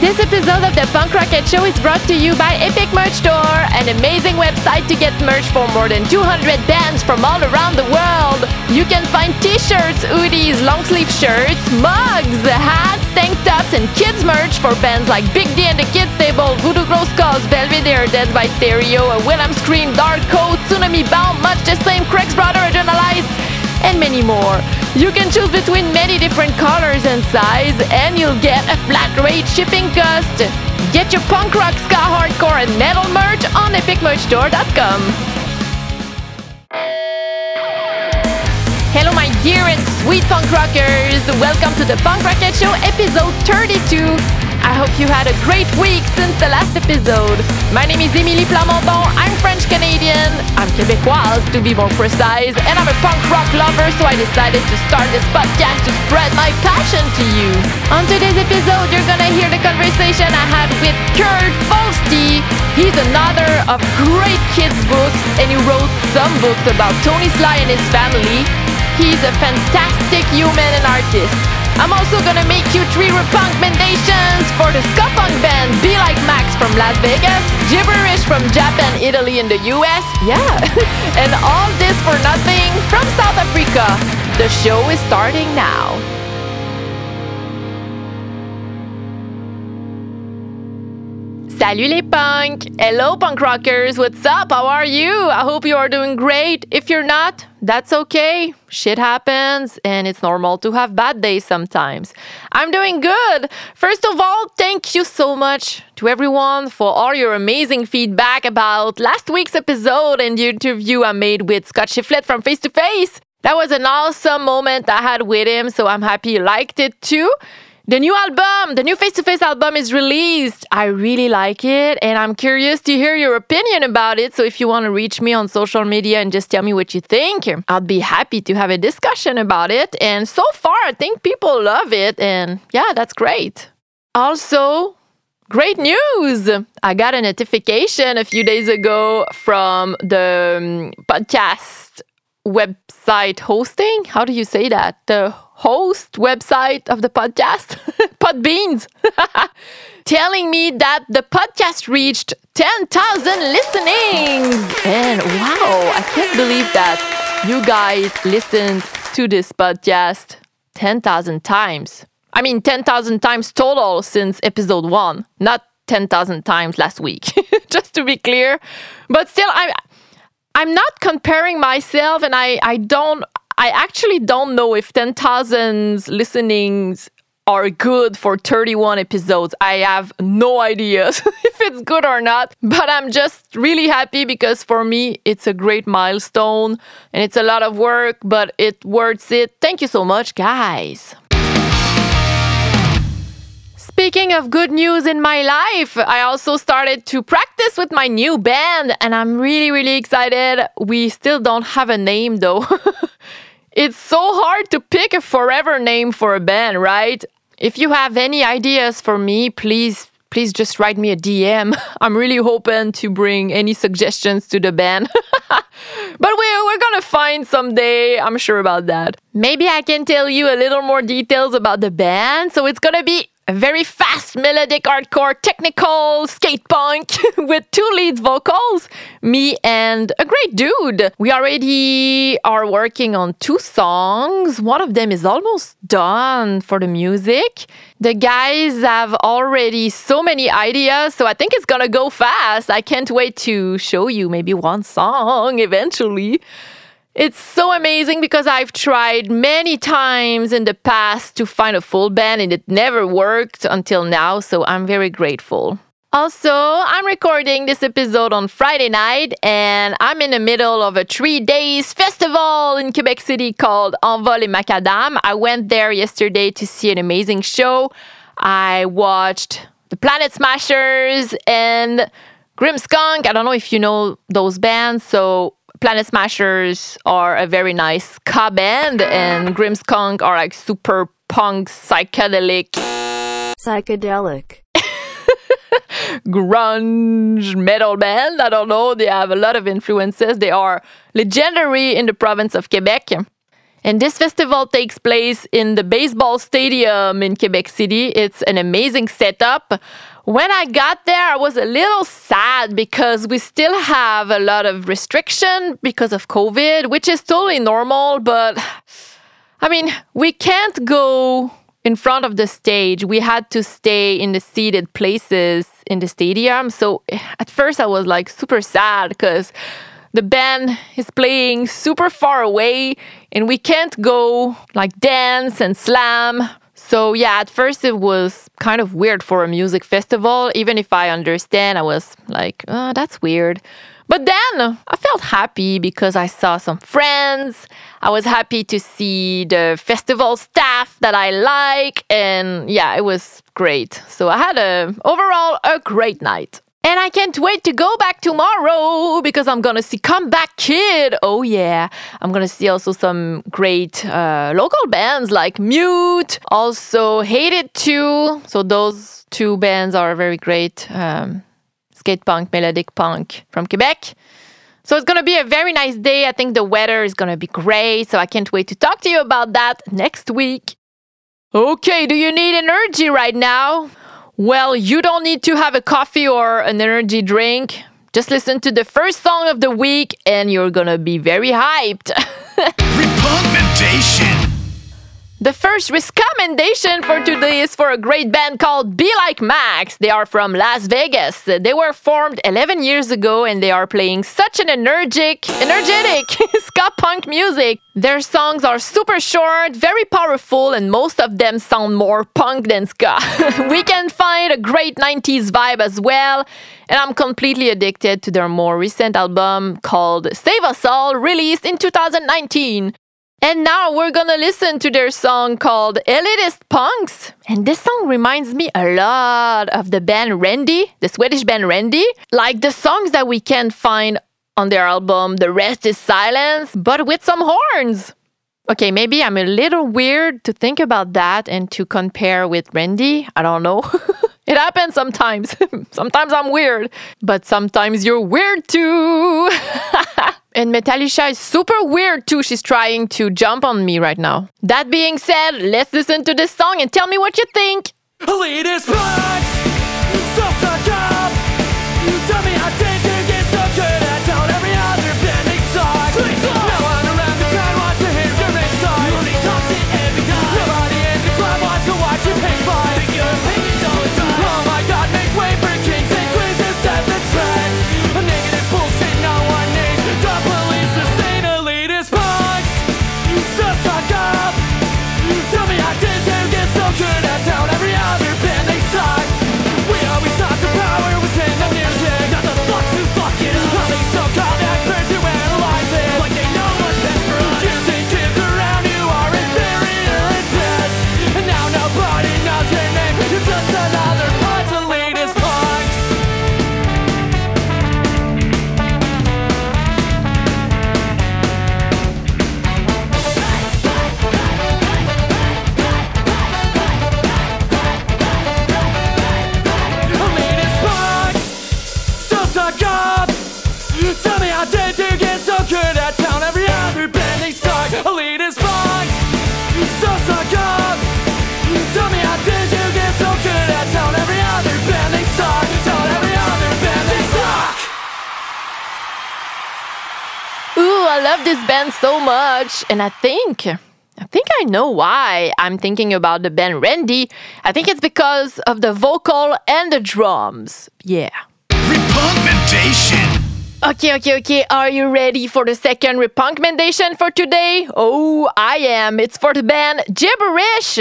This episode of the Punk Roquette Show is brought to you by Epic Merch Store, an amazing website to get merch for more than 200 bands from all around the world. You can find t-shirts, hoodies, long sleeve shirts, mugs, hats, tank tops, and kids merch for bands like Big D and the Kids Table, Voodoo Glow Skulls, Belvedere, Dead by Stereo, Willem Scream, Dark Code, Tsunami Bomb, Much the Same, Craig's Brother, Adrenalize, and many more. You can choose between many different colors and size, and you'll get a flat rate shipping cost. Get your punk rock, ska, hardcore, and metal merch on epicmerchstore.com. Hello, my dear and sweet punk rockers. Welcome to the Punk Roquette Show, episode 32. I hope you had a great week since the last episode. My name is Emilie Plamondon. I'm French Canadian. I'm Québécoise, to be more precise, and I'm a punk rock lover, so I decided to start this podcast to spread my passion to you. On today's episode, you're gonna hear the conversation I had with Curt Fulsty. He's another of great kids' books, and he wrote some books about Tony Sly and his family. He's a fantastic human and artist. I'm also gonna make you three recommendations for the ska punk band Be Like Max from Las Vegas, Gibberish from Japan, Italy, and the US. Yeah, and all this for nothing from South Africa. The show is starting now. Salut les punk! Hello punk rockers, what's up? How are you? I hope you are doing great. If you're not, that's okay. Shit happens and it's normal to have bad days sometimes. I'm doing good. First of all, thank you so much to everyone for all your amazing feedback about last week's episode and the interview I made with Scott Shiflett from Face to Face. That was an awesome moment I had with him, so I'm happy you liked it too. The new album, the new Face to Face album is released. I really like it and I'm curious to hear your opinion about it. So if you want to reach me on social media and just tell me what you think, I'd be happy to have a discussion about it. And so far, I think people love it. And yeah, that's great. Also, Great news! I got a notification a few days ago from the um, podcast website hosting. How do you say that? The host website of the podcast, Podbeans, telling me that the podcast reached 10,000 listenings. And wow, I can't believe that you guys listened to this podcast 10,000 times. I mean, 10,000 times total since episode one, not 10,000 times last week, just to be clear. But still, I'm. I'm not comparing myself, and I, I don't I actually don't know if 10,000 listenings are good for 31 episodes. I have no idea if it's good or not, but I'm just really happy because for me, it's a great milestone and it's a lot of work, but it worth it. Thank you so much, guys. Speaking of good news in my life, I also started to practice with my new band and I'm really, really excited. We still don't have a name though. it's so hard to pick a forever name for a band, right? If you have any ideas for me, please please just write me a DM. I'm really hoping to bring any suggestions to the band. but we're, we're gonna find someday, I'm sure about that. Maybe I can tell you a little more details about the band. So it's gonna be a very fast melodic hardcore technical skate punk with two lead vocals me and a great dude. We already are working on two songs. One of them is almost done for the music. The guys have already so many ideas so i think it's gonna go fast. I can't wait to show you maybe one song eventually it's so amazing because I've tried many times in the past to find a full band and it never worked until now, so I'm very grateful. Also, I'm recording this episode on Friday night and I'm in the middle of a three days festival in Quebec City called Envol et Macadam. I went there yesterday to see an amazing show. I watched the Planet Smashers and GrimSkunk. I don't know if you know those bands, so Planet Smashers are a very nice ska band, and GrimSkunk are like super punk, psychedelic. Psychedelic. grunge metal band. I don't know. They have a lot of influences. They are legendary in the province of Quebec. And this festival takes place in the baseball stadium in Quebec City. It's an amazing setup. When I got there, I was a little sad because we still have a lot of restriction because of COVID, which is totally normal, but I mean, we can't go in front of the stage. We had to stay in the seated places in the stadium. So at first I was like super sad because the band is playing super far away and we can't go like dance and slam. So yeah, at first it was kind of weird for a music festival. Even if I understand, I was like, oh, that's weird. But then I felt happy because I saw some friends. I was happy to see the festival staff that I like. And yeah, it was great. So I had a overall a great night. And I can't wait to go back tomorrow because I'm gonna see Comeback Kid. Oh, yeah. I'm gonna see also some great uh, local bands like Mute, also Hate It Too. So, those two bands are very great um, skate punk, melodic punk from Quebec. So, it's gonna be a very nice day. I think the weather is gonna be great. So, I can't wait to talk to you about that next week. Okay, do you need energy right now? Well, you don't need to have a coffee or an energy drink. Just listen to the first song of the week and you're gonna be very hyped. The first recommendation for today is for a great band called Be Like Max. They are from Las Vegas. They were formed 11 years ago and they are playing such an energetic, energetic ska punk music. Their songs are super short, very powerful, and most of them sound more punk than ska. we can find a great 90s vibe as well, and I'm completely addicted to their more recent album called Save Us All, released in 2019. And now we're gonna listen to their song called Elitist Punks. And this song reminds me a lot of the band Randy, the Swedish band Randy. Like the songs that we can find on their album The Rest is Silence, but with some horns. Okay, maybe I'm a little weird to think about that and to compare with Randy. I don't know. it happens sometimes. sometimes I'm weird, but sometimes you're weird too. and Metallica is super weird too. She's trying to jump on me right now. That being said, let's listen to this song and tell me what you think. I love this band so much. And I think, I think I know why I'm thinking about the band Randy. I think it's because of the vocal and the drums. Yeah. RePUNKmmendation. Okay, okay, okay. Are you ready for the second recommendation for today? Oh, I am. It's for the band Gibberish.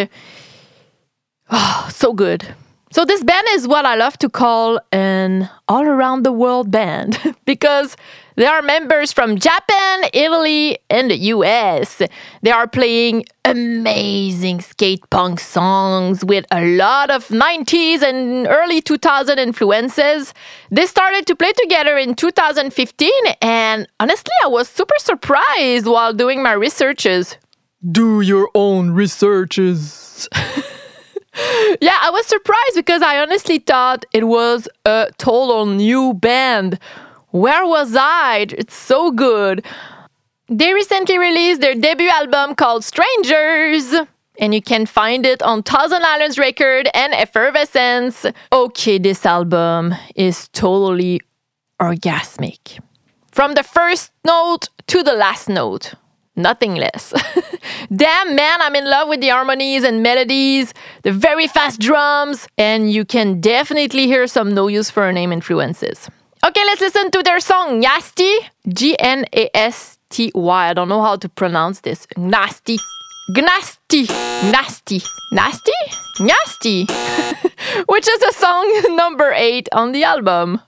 Oh, so good. So, this band is what I love to call an all around the world band because they are members from Japan, Italy, and the US. They are playing amazing skate punk songs with a lot of 90s and early 2000 influences. They started to play together in 2015, and honestly, I was super surprised while doing my researches. Do your own researches. yeah, I was surprised because I honestly thought it was a total new band. Where was I? It's so good. They recently released their debut album called Strangers. And you can find it on Thousand Islands Record and Effervescence. Okay, this album is totally orgasmic. From the first note to the last note, nothing less. Damn, man, I'm in love with the harmonies and melodies, the very fast drums, and you can definitely hear some no use for a name influences. Okay, let's listen to their song Nasty. G N A S T Y. I don't know how to pronounce this. Nasty. Gnasty. Nasty. Nasty? Nasty. Which is a song number eight on the album.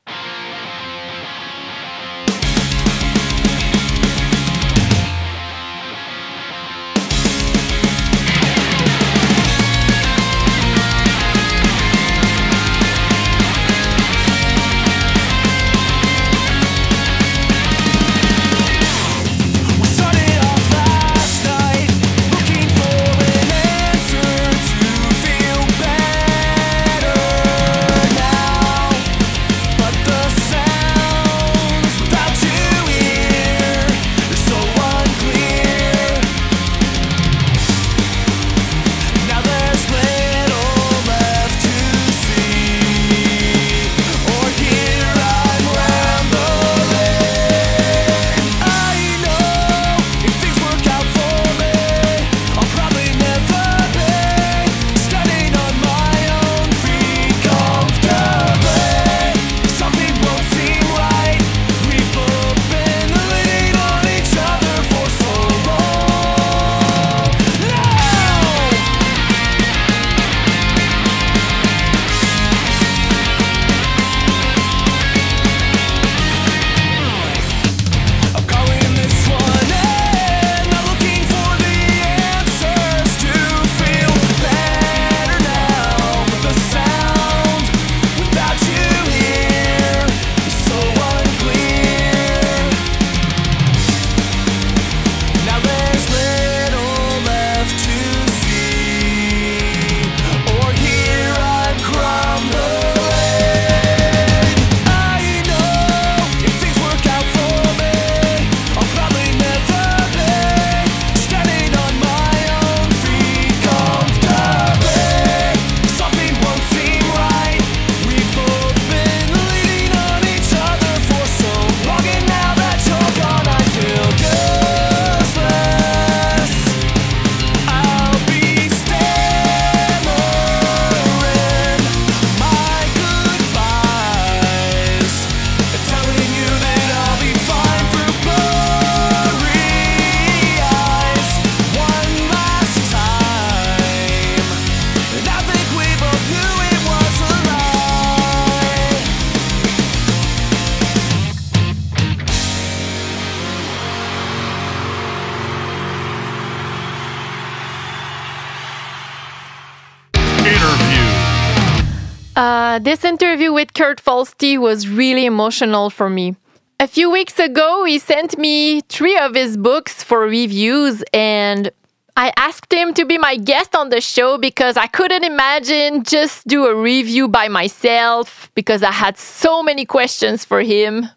Uh, this interview with Curt Fulsty was really emotional for me. A few weeks ago, he sent me three of his books for reviews, and I asked him to be my guest on the show because I couldn't imagine just do a review by myself because I had so many questions for him.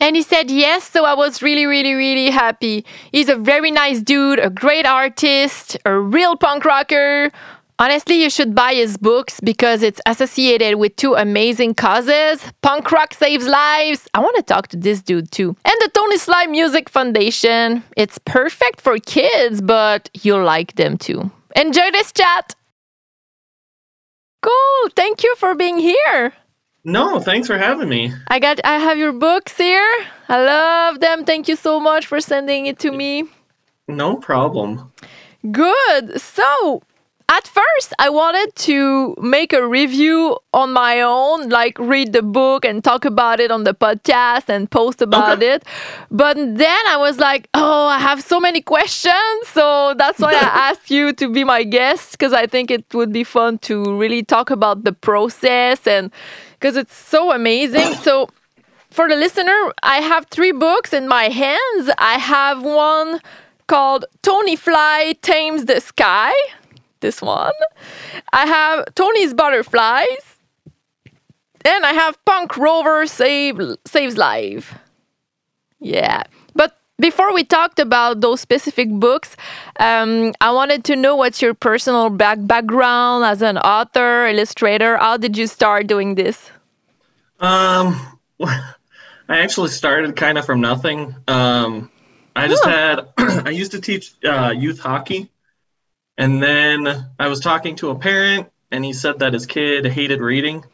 And he said yes, so I was really, really, really happy. He's a very nice dude, a great artist, a real punk rocker. Honestly, you should buy his books because it's associated with two amazing causes Punk Rock Saves Lives. I want to talk to this dude too. And the Tony Sly Music Foundation. It's perfect for kids, but you'll like them too. Enjoy this chat. Cool. Thank you for being here. No, thanks for having me. I got I have your books here. I love them. Thank you so much for sending it to me. No problem. Good. So, at first, I wanted to make a review on my own, like read the book and talk about it on the podcast and post about Okay. it. But then I was like, oh, I have so many questions. So that's why I asked you to be my guest because I think it would be fun to really talk about the process and because it's so amazing. So, for the listener, I have three books in my hands. I have one called Tony Fly Tames the Sky. This one. I have Tony's Butterflies. And I have Punk Rover Save Saves Life. Yeah. But before we talked about those specific books, um, I wanted to know what's your personal back background as an author, illustrator. How did you start doing this? Um, I actually started kind of from nothing. Um, I just Huh. had, I used to teach uh, youth hockey. And then I was talking to a parent, and he said that his kid hated reading.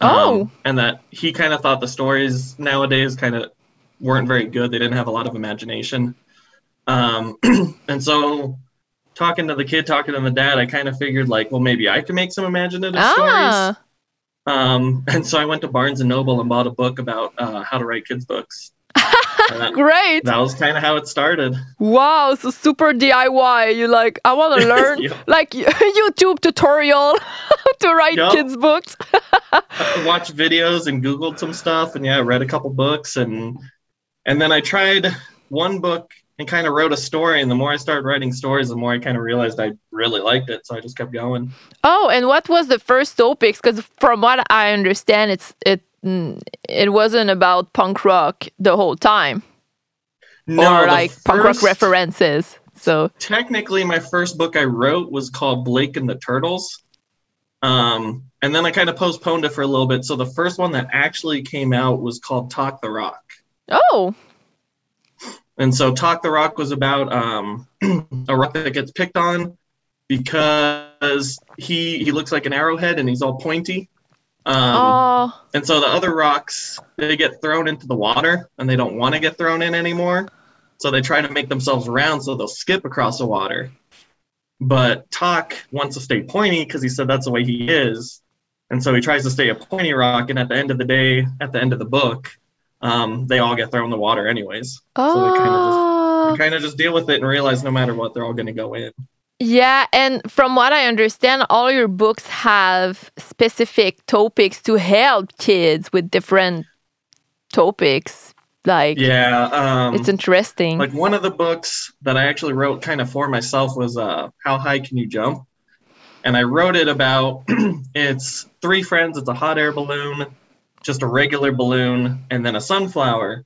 Oh. Um, and that he kind of thought the stories nowadays kind of weren't very good. They didn't have a lot of imagination. Um, and so, talking to the kid, talking to the dad, I kind of figured like, well, maybe I can make some imaginative stories. Ah, Um, and so I went to Barnes and Noble and bought a book about uh, how to write kids' books. That, great. that was kind of how it started. Wow, so super DIY. You like, I want to learn Yep. like YouTube tutorial to write kids' books. I watched videos and Googled some stuff, and yeah, read a couple books, and and then I tried one book and kind of wrote a story. And the more I started writing stories, the more I kind of realized I really liked it. So I just kept going. Oh, and what was the first topics? Because from what I understand, it's it it wasn't about punk rock the whole time, No, or like punk rock references. So technically my first book I wrote was called Blake and the Turtles. Um, and then I kind of postponed it for a little bit. So the first one that actually came out was called Talk the Rock. oh, And so Talk the Rock was about um, a rock that gets picked on because he he looks like an arrowhead and he's all pointy. Um, oh, and so the other rocks they get thrown into the water and they don't want to get thrown in anymore. So they try to make themselves round so they'll skip across the water. But Talk wants to stay pointy because he said that's the way he is. And so he tries to stay a pointy rock. And at the end of the day, at the end of the book, um, they all get thrown in the water anyways. So they kind of just oh. kind of just deal with it and realize no matter what, they're all going to go in. Yeah, and from what I understand, all your books have specific topics to help kids with different topics. Like, Yeah. Um, it's interesting. like one of the books that I actually wrote kind of for myself was uh, How High Can You Jump? And I wrote it about it's three friends, it's a hot air balloon, just a regular balloon, and then a sunflower.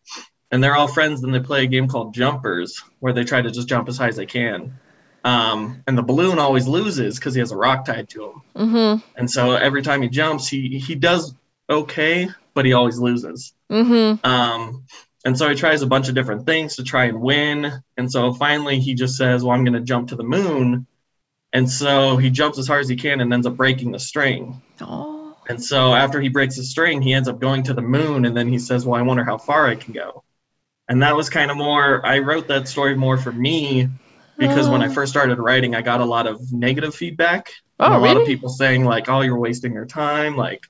And they're all friends, and they play a game called Jumpers, where they try to just jump as high as they can. Um, and the balloon always loses because he has a rock tied to him. mm-hmm. And so every time he jumps, he he does okay, but he always loses. Mm-hmm. Um, and so he tries a bunch of different things to try and win. And so finally he just says, Well, I'm going to jump to the moon. And so he jumps as hard as he can and ends up breaking the string. Oh. And so after he breaks the string, he ends up going to the moon. And then he says, Well, I wonder how far I can go. And that was kind of more, I wrote that story more for me because when I Oh. first started writing, I got a lot of negative feedback. Oh, a lot of people saying, like, oh, you're wasting your time. Like,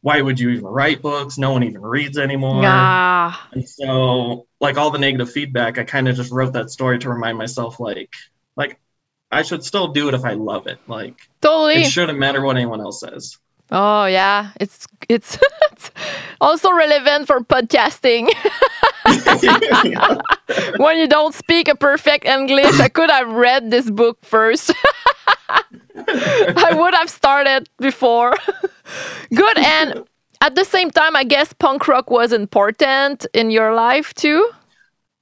why would you even write books? No one even reads anymore. And so, like all the negative feedback, I kind of just wrote that story to remind myself, like, like I should still do it if I love it. Like, totally. it shouldn't matter what anyone else says. Oh yeah, it's it's, it's also relevant for podcasting. when you don't speak a perfect English, I could have read this book first. I would have started before. Good and at the same time, I guess punk rock was important in your life too.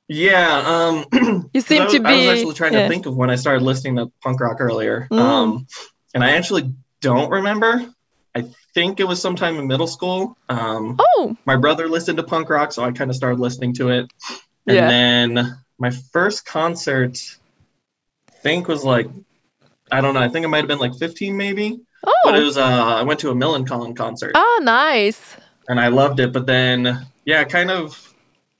yeah. Um, You seem I to be. I was actually trying yeah. to think of when I started listening to punk rock earlier. Mm. Um, and I actually don't remember. I think it was sometime in middle school. Um, Oh, my brother listened to punk rock, so I kind of started listening to it. And Yeah. then my first concert, I think was like, I don't know. I think it might have been like 15 maybe. Oh, But it was, uh, I went to a Millencolin concert oh, nice. and I loved it. But then, yeah, kind of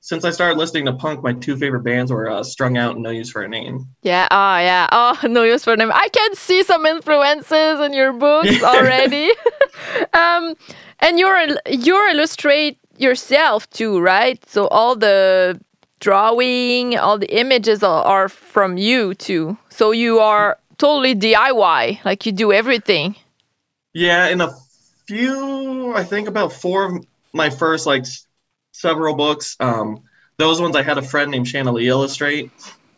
since I started listening to punk, my two favorite bands were uh, Strung Out and No Use for a Name. Yeah. Oh, yeah. Oh, no use for a Name. I can see some influences in your books already. um, and you're you're illustrate yourself too, right? So all the drawing, all the images are, are from you too. So you are totally DIY, like you do everything. Yeah, in a few, I think about four of my first like several books. Um, those ones I had a friend named Shanna Lee illustrate.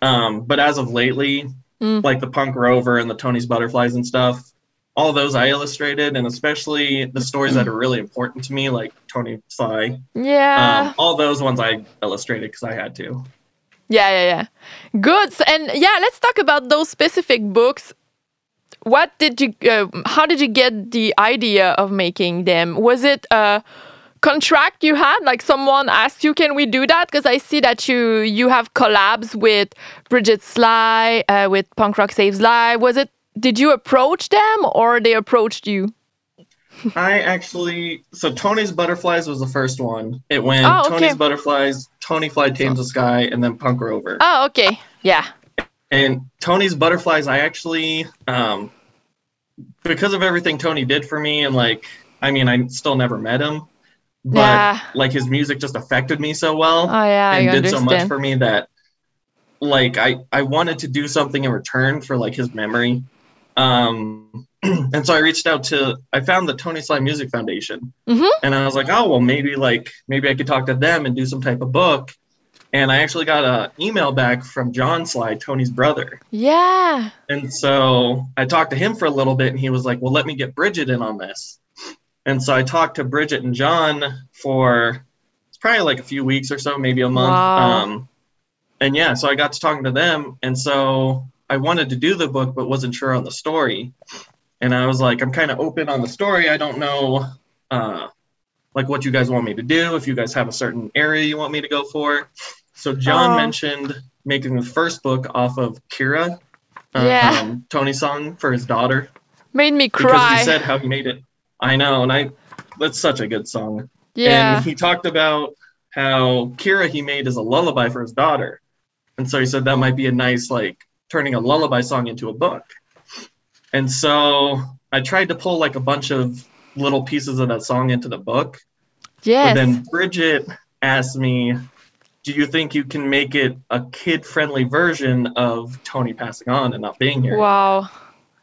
Um, but as of lately, Mm. like the Punk Rover and the Tony's Butterflies and stuff, all those I illustrated, and especially the stories that are really important to me, like Tony Sly. Yeah. Um, all those ones I illustrated because I had to. Yeah, yeah, yeah. Good. So- And yeah, let's talk about those specific books. What did you? Uh, how did you get the idea of making them? Was it a contract you had? Like someone asked you, "Can we do that?" Because I see that you you have collabs with Bridget Sly, uh, with Punk Rock Saves Live. Was it? Did you approach them or they approached you? I actually so Tony's Butterflies was the first one. It went Oh, okay. Tony's Butterflies, Tony Fly Tames the Sky, and then Punk Rover. Oh, okay. Yeah. And Tony's Butterflies, I actually um because of everything Tony did for me and like I mean I still never met him. But Yeah. like his music just affected me so well Oh, yeah. I and did so much for me that like I I wanted to do something in return for like his memory. Um and so I reached out to I found the Tony Sly Music Foundation. Mhm. And I was like, "Oh, well maybe like maybe I could talk to them and do some type of book." And I actually got an email back from John Sly, Tony's brother. Yeah. And so I talked to him for a little bit, and he was like, "Well, let me get Bridget in on this." And so I talked to Bridget and John for it's probably like a few weeks or so, maybe a month. Wow. Um, and yeah, so I got to talking to them, and so I wanted to do the book, but wasn't sure on the story. And I was like, I'm kind of open on the story. I don't know, uh, like what you guys want me to do. If you guys have a certain area you want me to go for. So John Oh. mentioned making the first book off of Kira, uh, Yeah. um, Tony's song for his daughter, Made me cry. because he said how he made it. I know, and I that's such a good song. yeah. And he talked about how Kira he made as a lullaby for his daughter. And so he said that might be a nice like turning a lullaby song into a book. And so I tried to pull like a bunch of little pieces of that song into the book. yes. But then Bridget asked me, Do you think you can make it a kid friendly version of Tony passing on and not being here? wow.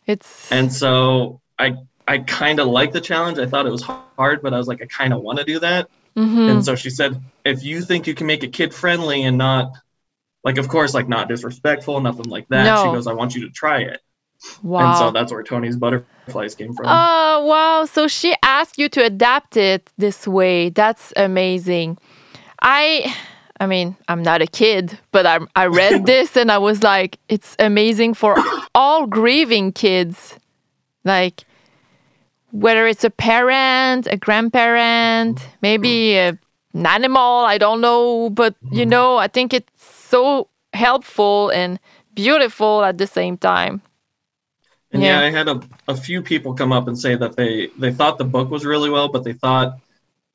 It's And so I I kind of like the challenge. I thought it was hard, but I was like, I kind of want to do that. Mhm. And so she said, if you think you can make it kid friendly and not, like, of course, like not disrespectful, nothing like that. She goes, I want you to try it. wow. And so that's where Tony's butterflies came from. Oh, wow. So she asked you to adapt it this way. That's amazing. I I mean, I'm not a kid, but I I read this and I was like, it's amazing for all grieving kids. Like whether it's a parent, a grandparent, maybe a, an animal, I don't know, but you know, I think it's so helpful and beautiful at the same time. and yeah, yeah. I had a, a few people come up and say that they, they thought the book was really well, but they thought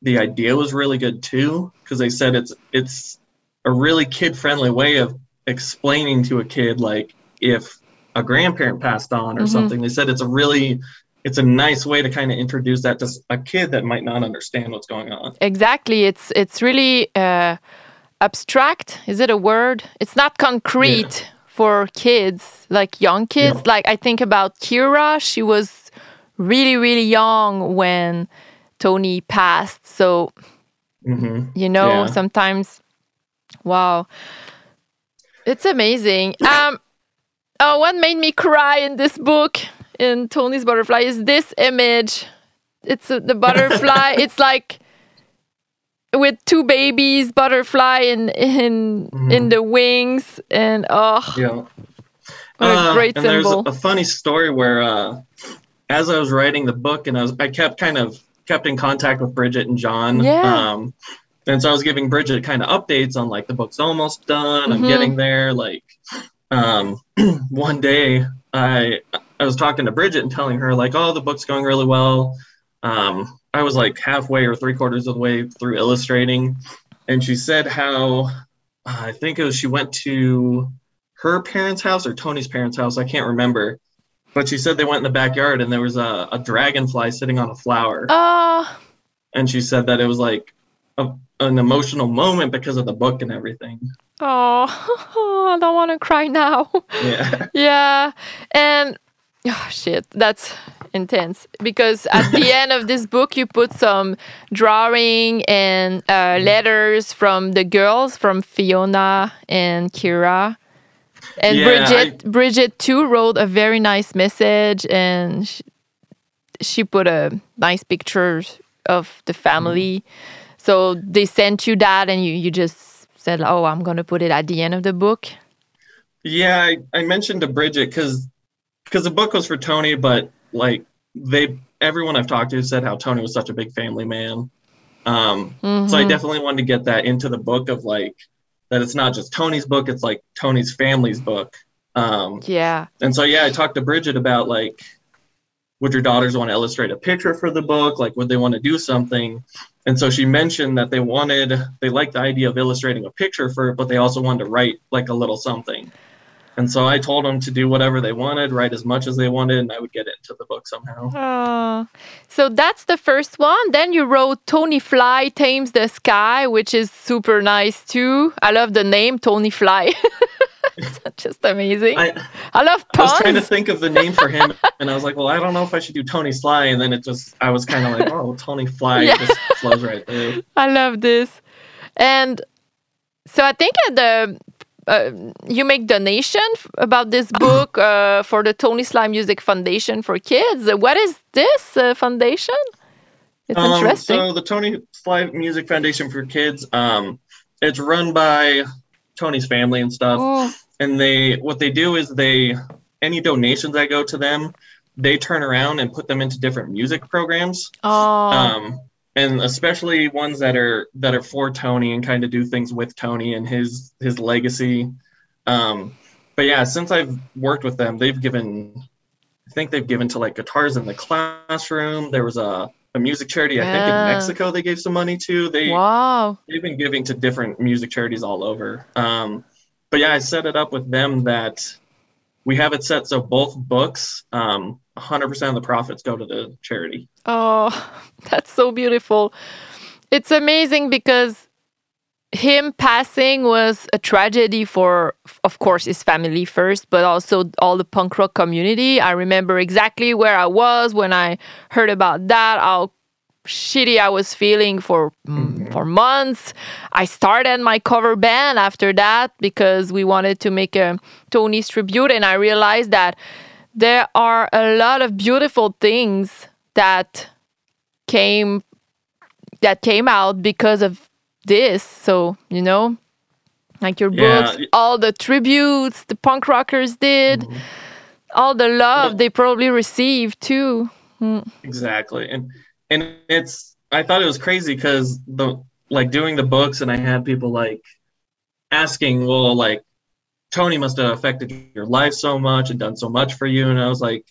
the idea was really good too. Cause they said it's, it's a really kid friendly way of explaining to a kid, like if a grandparent passed on or Mhm. something, they said it's a really, it's a nice way to kind of introduce that to a kid that might not understand what's going on. exactly it's it's really uh, abstract is it a word? It's not concrete for kids like young kids. Like i think about kira she was really really young when tony passed so hmm you know Yeah. sometimes wow. It's amazing. Um oh what made me cry in this book in tony's butterfly is this image it's uh, the butterfly it's like with two babies butterfly in in in the wings and oh Yeah. What a Uh, great and there's symbol. a, a funny story where, uh, as I was writing the book, and I was, I kept kind of kept in contact with Bridget and John. Yeah. Um, and so I was giving Bridget kind of updates on like the book's almost done. I'm Mhm. getting there. Like, um, one day I I was talking to Bridget and telling her like, oh, the book's going really well. Um, I was like halfway or three quarters of the way through illustrating, and she said how I think it was she went to her parents' house or Tony's parents' house. I can't remember. But she said they went in the backyard and there was a, a dragonfly sitting on a flower. oh And she said that it was like a, an emotional moment because of the book and everything. oh i don't want to cry now Yeah. Yeah, and oh shit, that's intense because at the end of this book you put some drawing and uh, letters from the girls from Fiona and Kira. And Yeah, Bridget, Bridget too wrote a very nice message, and she, she put a nice picture of the family. So they sent you that, and you you just said, "Oh, I'm gonna put it at the end of the book." Yeah, I, I mentioned to Bridget because because the book was for Tony, but like they everyone I've talked to said how Tony was such a big family man. Um, So I Mhm. definitely wanted to get that into the book of like that it's not just Tony's book; it's like Tony's family's book. Um, Yeah. and so yeah, I talked to Bridget about like, would your daughters want to illustrate a picture for the book? Like, would they want to do something? And so she mentioned that they wanted, they liked the idea of illustrating a picture for it, but they also wanted to write like a little something. And so I told them to do whatever they wanted, write as much as they wanted, and I would get it into the book somehow. Oh. So that's the first one. Then you wrote Tony Fly Tames the Sky, which is super nice too. I love the name Tony Fly. it's just amazing. I, I, love I was trying to think of the name for him, and I was like, well, I don't know if I should do Tony Sly. And then it just, I was kind of like, oh, Tony Fly Yeah. just flows right there. I love this. And so I think at the uh, you make donation f- about this book uh, for the Tony Sly Music Foundation for Kids. What is this uh, foundation? It's Um, interesting. So the Tony Sly Music Foundation for Kids, um, it's run by Tony's family and stuff. Oh, And they, what they do is they, any donations that go to them, they turn around and put them into different music programs. oh, Um, and especially ones that are that are for Tony and kind of do things with Tony and his his legacy. Um, but yeah, since I've worked with them, they've given, I think they've given to like guitars in the classroom. There was a, a music charity I think in Mexico they gave some money to. They wow. they've been giving to different music charities all over. Um, but yeah, I set it up with them that we have it set so both books, um, 100% of the profits go to the charity. Oh, that's so beautiful. It's amazing because him passing was a tragedy for, of course, his family first, but also all the punk rock community. I remember exactly where I was when I heard about that, how shitty I was feeling for mm, mm-hmm. for months. I started my cover band after that because we wanted to make a Tony's tribute, and I realized that there are a lot of beautiful things that came that came out because of this. So you know, like your Yeah. books, all the tributes the punk rockers did, mm-hmm. all the love they probably received too. Mm. Exactly. And and it's I thought it was crazy because the like doing the books and I had people like asking, well, like Tony must have affected your life so much and done so much for you. And I was like,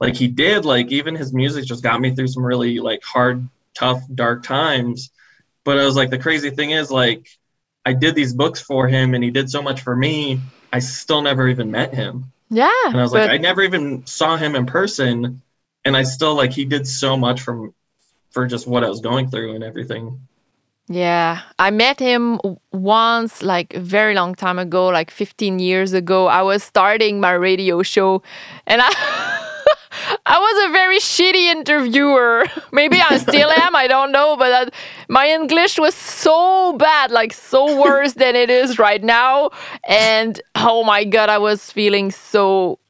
like he did, like even his music just got me through some really like hard, tough, dark times. But I was like, the crazy thing is like I did these books for him and he did so much for me. I still never even met him. Yeah, And I was but like, I never even saw him in person, and I still like he did so much from for just what I was going through and everything. Yeah, I met him once, like a very long time ago, like 15 years ago. I was starting my radio show, and I, I was a very shitty interviewer. Maybe I still am. I don't know, but that, my English was so bad, like so worse than it is right now. And oh my god, I was feeling so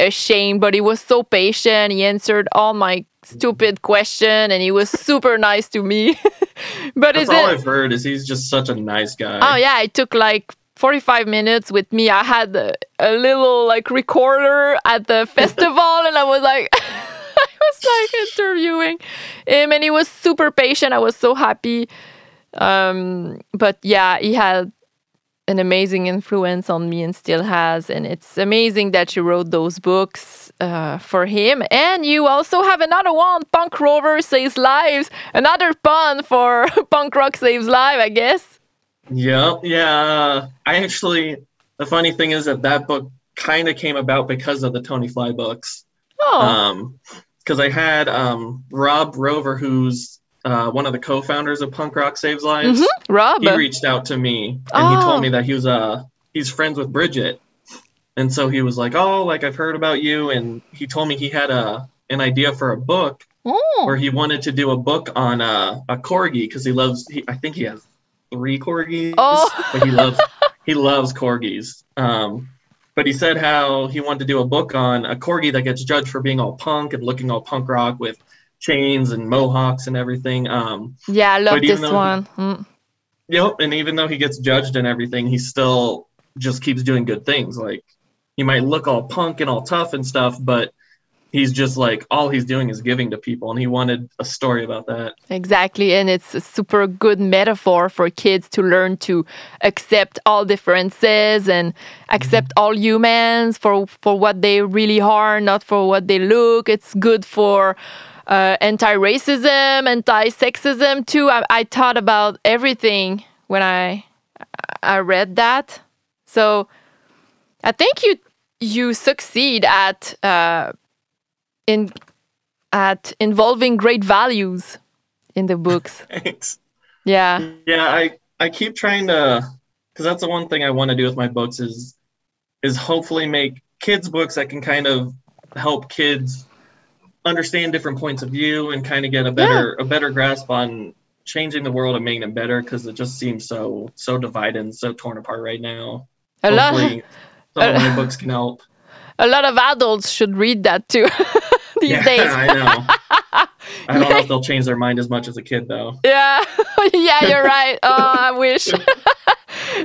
ashamed. But he was so patient. He answered all my stupid question, and he was super nice to me. but That's is all it? I've heard is he's just such a nice guy. Oh yeah, it took like 45 minutes with me. I had a, a little like recorder at the festival and I was like I was like interviewing him and he was super patient. I was so happy. Um but yeah, he had an amazing influence on me and still has and it's amazing that you wrote those books uh, for him and you also have another one punk rover saves lives another pun for punk rock saves life i guess Yep. Yeah. I actually, the funny thing is that that book kind of came about because of the Tony Fly books. oh Um, because I had um Rob Rover, who's uh, one of the co-founders of Punk Rock Saves Lives. Rob. he reached out to me and he Oh. told me that he was uh he's friends with Bridget. And so he was like, "Oh, like I've heard about you." And he told me he had a an idea for a book Oh. where he wanted to do a book on uh, a corgi because he loves. He, I think he has three corgis, Oh. but he loves he loves corgis. Um, but he said how he wanted to do a book on a corgi that gets judged for being all punk and looking all punk rock with chains and mohawks and everything. Um, Yeah, I love this though he- one. Mm. Yep, and even though he gets judged and everything, he still just keeps doing good things. Like he might look all punk and all tough and stuff, but he's just like all he's doing is giving to people, and he wanted a story about that. Exactly, and it's a super good metaphor for kids to learn to accept all differences and accept all humans for for what they really are, not for what they look. It's good for uh, anti-racism, anti-sexism too. I, I thought about everything when I I read that. So I think you you succeed at uh, in at involving great values in the books. Thanks. Yeah. Yeah, I I keep trying to because that's the one thing I want to do with my books is is hopefully make kids books that can kind of help kids understand different points of view and kind of get a better a better grasp on changing the world and making it better because it just seems so so divided and so torn apart right now. A lot Hopefully, some of my books can help. a lot of adults should read that too these yeah, days. I know. I don't know if they'll change their mind as much as a kid though. Yeah, yeah, you're right. Oh, I wish.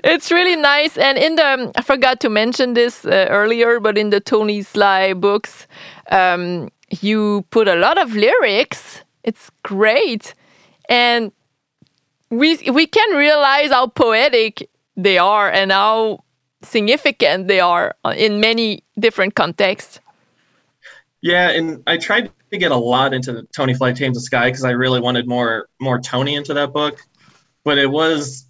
it's really nice. And in the, I forgot to mention this uh, earlier, but in the Tony Sly books, um, you put a lot of lyrics. It's great, and we we can realize how poetic they are and how significant they are uh, in many different contexts. Yeah, and I tried to get a lot into the Tony Fly Tames the Sky because I really wanted more more Tony into that book, but it was,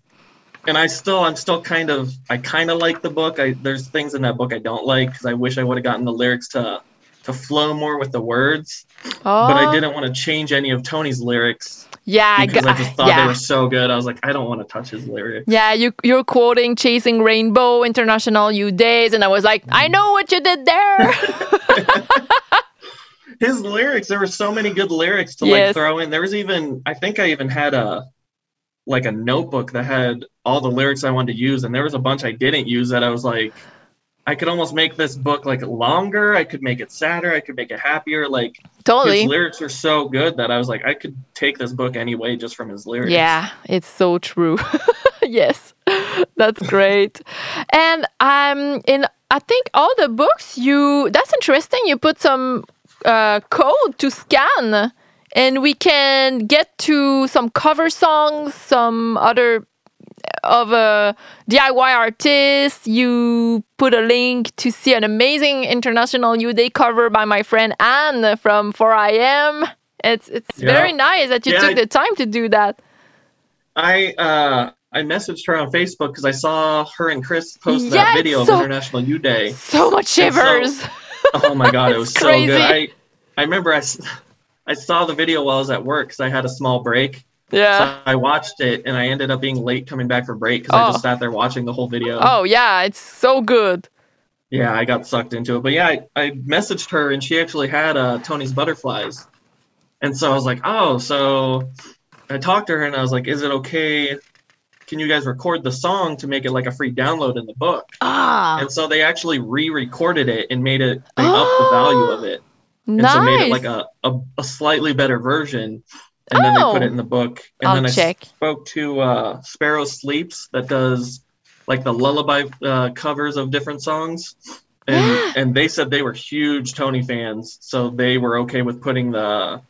and I still I'm still kind of I kind of like the book. I there's things in that book I don't like because I wish I would have gotten the lyrics to to flow more with the words, Oh, but I oh. didn't want to change any of Tony's lyrics Yeah, I because got, I just thought they yeah. were so good. I was like, I don't want to touch his lyrics. Yeah, you you're quoting Chasing Rainbow International You Days, and I was like, I mm. know what you did there. his lyrics there were so many good lyrics to Yes. like throw in there was even i think i even had a like a notebook that had all the lyrics i wanted to use and there was a bunch i didn't use that i was like i could almost make this book like longer i could make it sadder i could make it happier like totally. his lyrics are so good that i was like i could take this book anyway just from his lyrics Yeah, it's so true. yes, that's great. And um, in I think all the books you that's interesting. You put some uh, code to scan, and we can get to some cover songs, some other of a DIY artist. You put a link to see an amazing international You Day cover by my friend Anne from 4IM. It's it's Yeah. very nice that you Yeah, took I- the time to do that. i uh i messaged her on facebook because i saw her and chris post that video so- of international you day So much And so- shivers. Oh my god, it was It's so good. crazy. I I remember I, s- I saw the video while I was at work because I had a small break. Yeah. So I watched it and I ended up being late coming back for break because I Oh. just sat there watching the whole video. Oh yeah, it's so good. Yeah, I got sucked into it. But yeah, I, I messaged her and she actually had uh, Tony's butterflies, and so I was like, oh, so I talked to her and I was like, is it okay? Can you guys record the song to make it like a free download in the book? Ah, And so they actually re-recorded it and made it they upped the value of it. and nice. so made it like a, a, a slightly better version and then they put Oh. it in the book and I'll then i check. spoke to uh, sparrow sleeps that does like the lullaby uh, covers of different songs and and they said they were huge tony fans so they were okay with putting the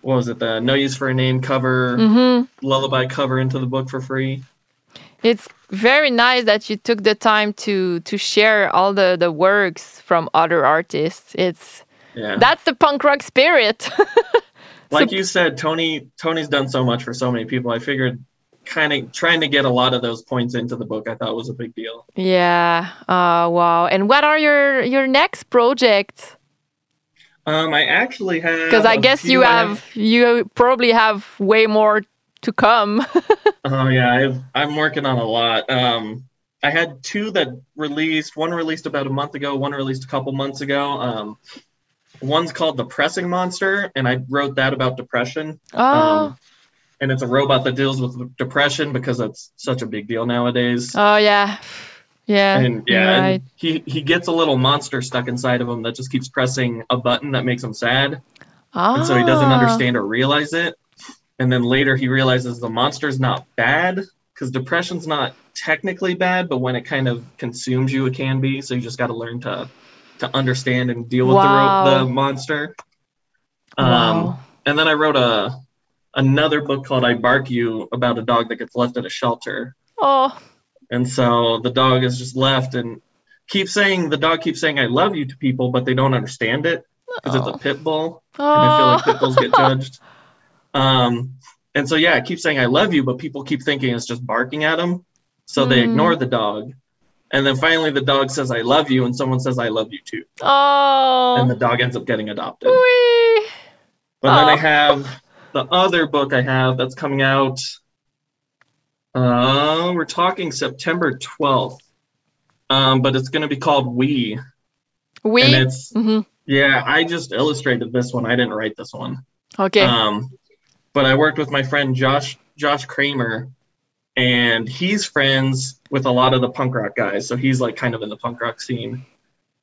what was it the no use for a name cover hmm lullaby cover into the book for free It's very nice that you took the time to to share all the the works from other artists. It's yeah that's the punk rock spirit. like you said tony tony's done so much for so many people i figured kind of trying to get a lot of those points into the book i thought was a big deal yeah. Oh wow. And what are your your next projects? Um, I actually have Because i guess you I have you probably have way more to come. Oh yeah, I've, I'm working on a lot. Um, I had two that released. One released about a month ago. One released a couple months ago. Um, one's called the Pressing Monster, and I wrote that about depression. oh. Um, and it's a robot that deals with depression because that's such a big deal nowadays. oh yeah. Yeah. and yeah, and right. he he gets a little monster stuck inside of him that just keeps pressing a button that makes him sad. and so he doesn't Ah. understand or realize it. And then later he realizes the monster's not bad because depression's not technically bad, but when it kind of consumes you, it can be. So you just got to learn to to understand and deal with Wow. the, ro- the monster. Um, Wow. and then I wrote a another book called I Bark You about a dog that gets left at a shelter. Oh, And so the dog is just left and keeps saying the dog keeps saying I love you to people, but they don't understand it because it's Oh. a pit bull. And I feel like oh. pit bulls get judged. Um, and so yeah, it keeps saying I love you, but people keep thinking it's just barking at them. So they Hmm. ignore the dog. And then finally the dog says I love you and someone says I love you too. Oh. And oh. the dog ends up getting adopted. Wee. But then I Oh. have the other book I have that's coming out. Uh, we're talking September 12th. Um, but it's going to be called We. We. And it's, Mhm. yeah, I just illustrated this one. I didn't write this one. Okay. Um, but I worked with my friend Josh, Josh Kramer, and he's friends with a lot of the punk rock guys. So he's like kind of in the punk rock scene.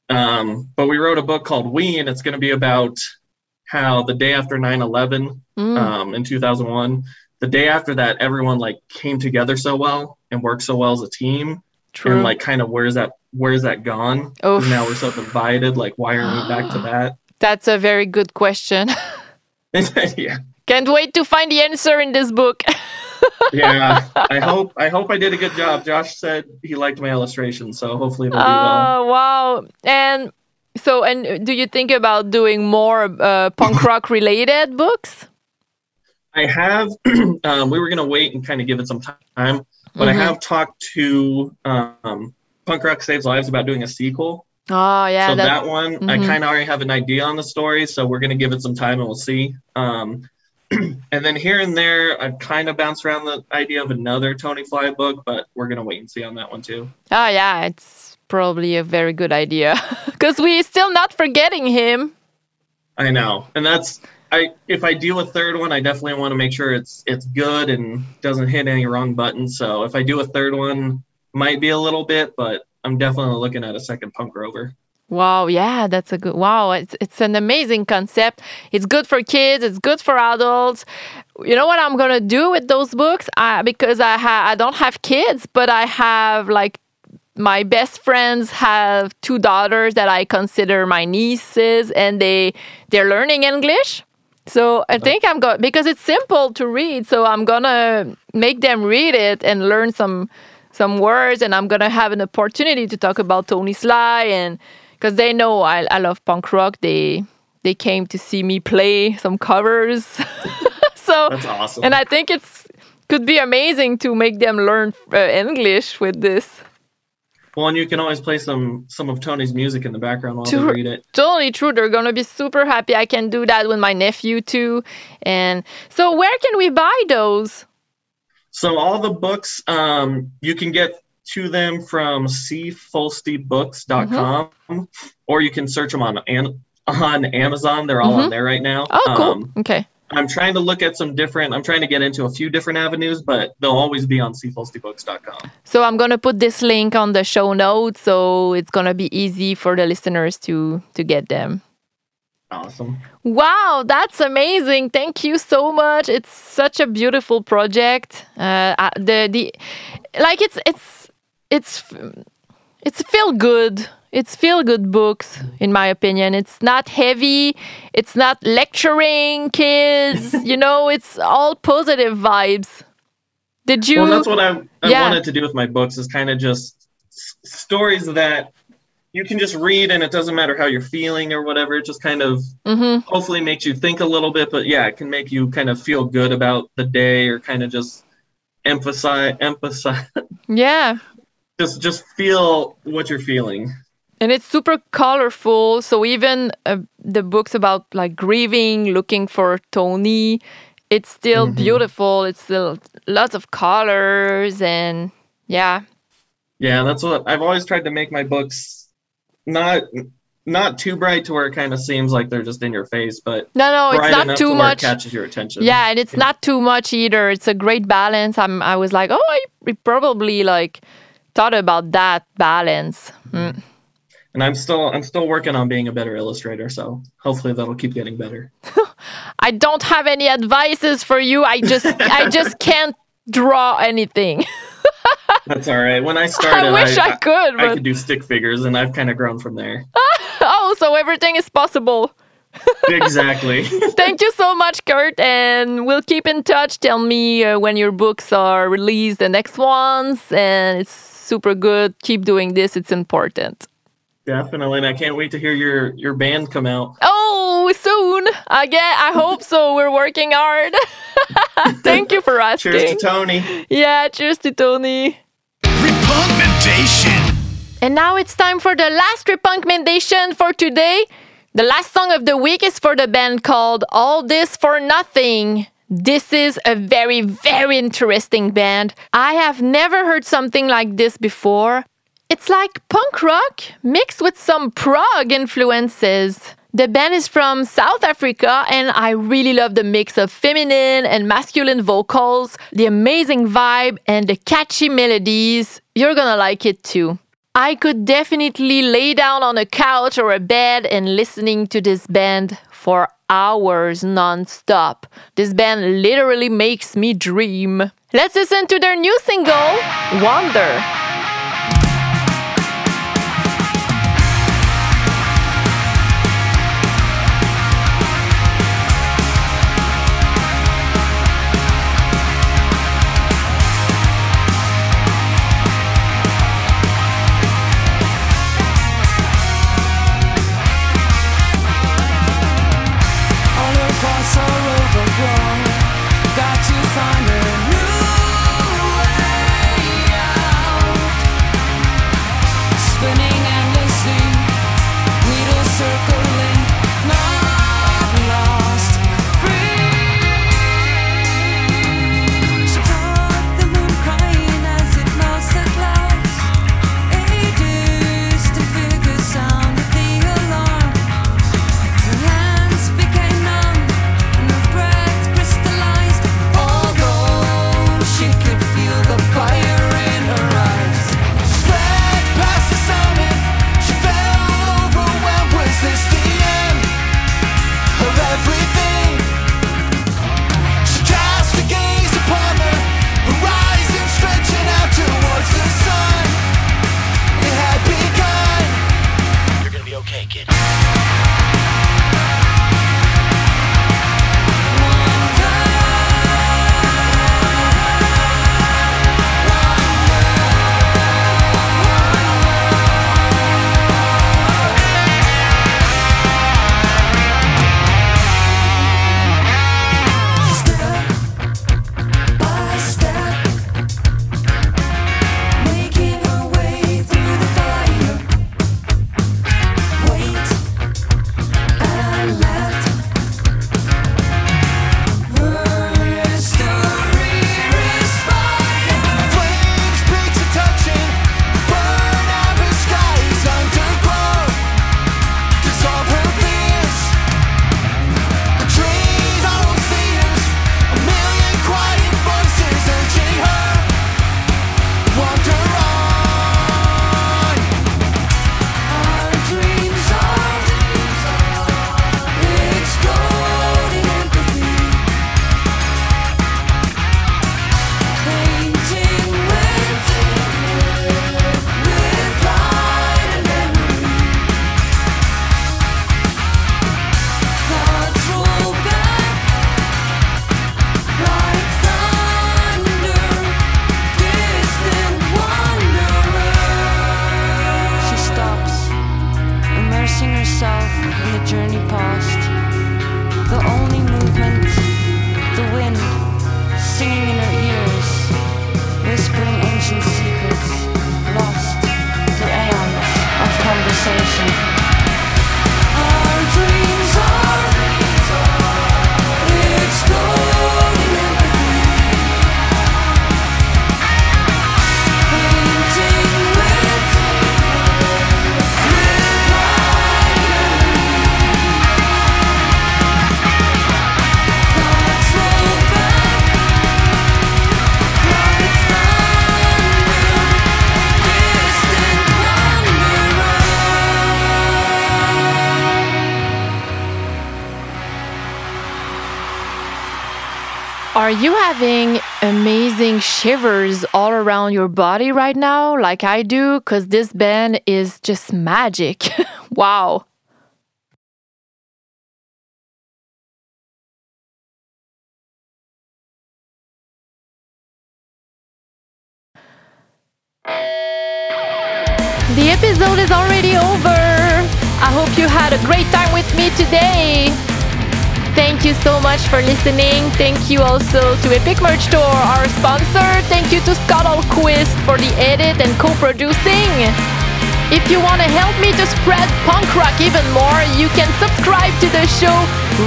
Um, but we wrote a book called We, and it's going to be about how the day after 9 11 Mm. um, in 2001. The day after that, everyone like came together so well and worked so well as a team. True. And like, kind of, where's that? Where's that gone? Oof. Now we're so divided. Like, why aren't we back to that? That's a very good question. yeah, Can't wait to find the answer in this book. yeah. I hope I hope I did a good job. Josh said he liked my illustration, so hopefully it'll do well. Oh wow! And so, and do you think about doing more uh, punk rock related books? I have. um, we were gonna wait and kind of give it some time, but I Mhm. have talked to um, Punk Rock Saves Lives about doing a sequel. Oh yeah, so that, that, one, I mhm. kind of already have an idea on the story, so we're gonna give it some time and we'll see. Um, and then here and there, I've kind of bounced around the idea of another Tony Fly book, but we're gonna wait and see on that one too. oh yeah, it's probably a very good idea because we're still not forgetting him. I know, and that's I. If I do a third one, I definitely want to make sure it's it's good and doesn't hit any wrong buttons. So if I do a third one, might be a little bit, but I'm definitely looking at a second Punk Rover. Wow, yeah, that's a good. Wow, it's it's an amazing concept. It's good for kids. It's good for adults. You know what I'm gonna do with those books? I, because I ha- I don't have kids, but I have like my best friends have two daughters that I consider my nieces, and they they're learning English. So I think I'm going because it's simple to read. So I'm gonna make them read it and learn some some words, and I'm gonna have an opportunity to talk about Tony Sly and because they know I, I love punk rock. They they came to see me play some covers. so That's awesome. and I think it's could be amazing to make them learn uh, English with this. well, and you can always play some some of Tony's music in the background while they read it. Totally true. They're gonna be super happy. I can do that with my nephew too. And so, where can we buy those? So all the books, um, you can get to them from cfulstybooks.com, or you can search them on an- on Amazon. They're all on there right now. Oh, cool. Um, okay. I'm trying to look at some different. I'm trying to get into a few different avenues, but they'll always be on cfulstybooks.com. So I'm gonna put this link on the show notes, so it's gonna be easy for the listeners to to get them. Awesome. Wow, that's amazing! Thank you so much. It's such a beautiful project. Uh, uh, the the like it's it's it's it's feel good. It's feel good books, in my opinion. It's not heavy. It's not lecturing kids. you know, it's all positive vibes. Did you? Well, that's what I, I Yeah. wanted to do with my books is kind of just s- stories that you can just read and it doesn't matter how you're feeling or whatever. It just kind of Mhm. hopefully makes you think a little bit, but yeah, it can make you kind of feel good about the day or kind of just emphasize, emphasize, Yeah. Just just feel what you're feeling. and it's super colorful. So even uh, the books about like grieving looking for tony it's still beautiful. It's still lots of colors and yeah. Yeah, that's what I've always tried to make my books not not too bright to where it kind of seems like they're just in your face, but no no it's not too to much it catches your attention. yeah and it's not too much either. It's a great balance. I'm i was like oh i probably like thought about that balance Mm. and I'm still I'm still working on being a better illustrator, so hopefully that'll keep getting better. i don't have any advices for you i just i just can't draw anything That's all right. When I started, I wish I, could, I but could do stick figures, and I've kind of grown from there. oh, so everything is possible. exactly. Thank you so much, Curt, and we'll keep in touch. Tell me uh, when your books are released, the next ones, and it's super good. Keep doing this; it's important. Definitely, and I can't wait to hear your your band come out. Oh, soon. I get. I hope so. We're working hard. Thank you for asking. Cheers to Tony. Yeah, cheers to Tony. RePUNKmmendation. And now it's time for the last RePUNKmmendation for today. The last song of the week is for the band called All This for Nothing. This is a very, very interesting band. I have never heard something like this before. It's like punk rock mixed with some prog influences. The band is from South Africa, and I really love the mix of feminine and masculine vocals, the amazing vibe, and the catchy melodies. You're gonna like it too. I could definitely lay down on a couch or a bed and listening to this band for hours non-stop. This band literally makes me dream. Let's listen to their new single, Wonder. Are you having amazing shivers all around your body right now, like I do? Because this band is just magic. wow. The episode is already over. I hope you had a great time with me today. Thank you so much for listening. Thank you also to Epic Merch Store, our sponsor. Thank you to Scott Alquist for the edit and co-producing. If you want to help me to spread punk rock even more, you can subscribe to the show,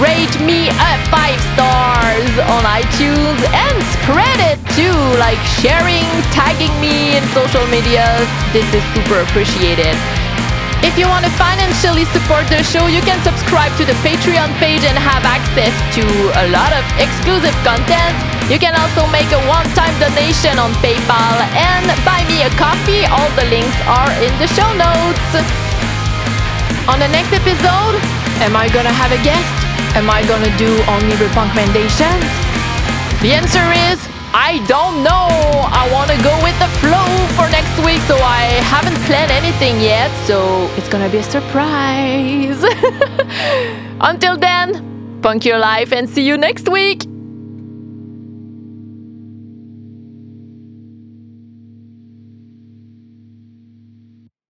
rate me a five stars on iTunes, and spread it too, like sharing, tagging me in social medias. This is super appreciated. If you want to financially support the show, you can subscribe to the Patreon page and have access to a lot of exclusive content. You can also make a one-time donation on PayPal and buy me a coffee. All the links are in the show notes. On the next episode, am I gonna have a guest? Am I gonna do only recommendations? The answer is I don't know. I want to go with the flow for next week, so I haven't planned anything yet, so it's gonna be a surprise. Until then, punk your life and see you next week.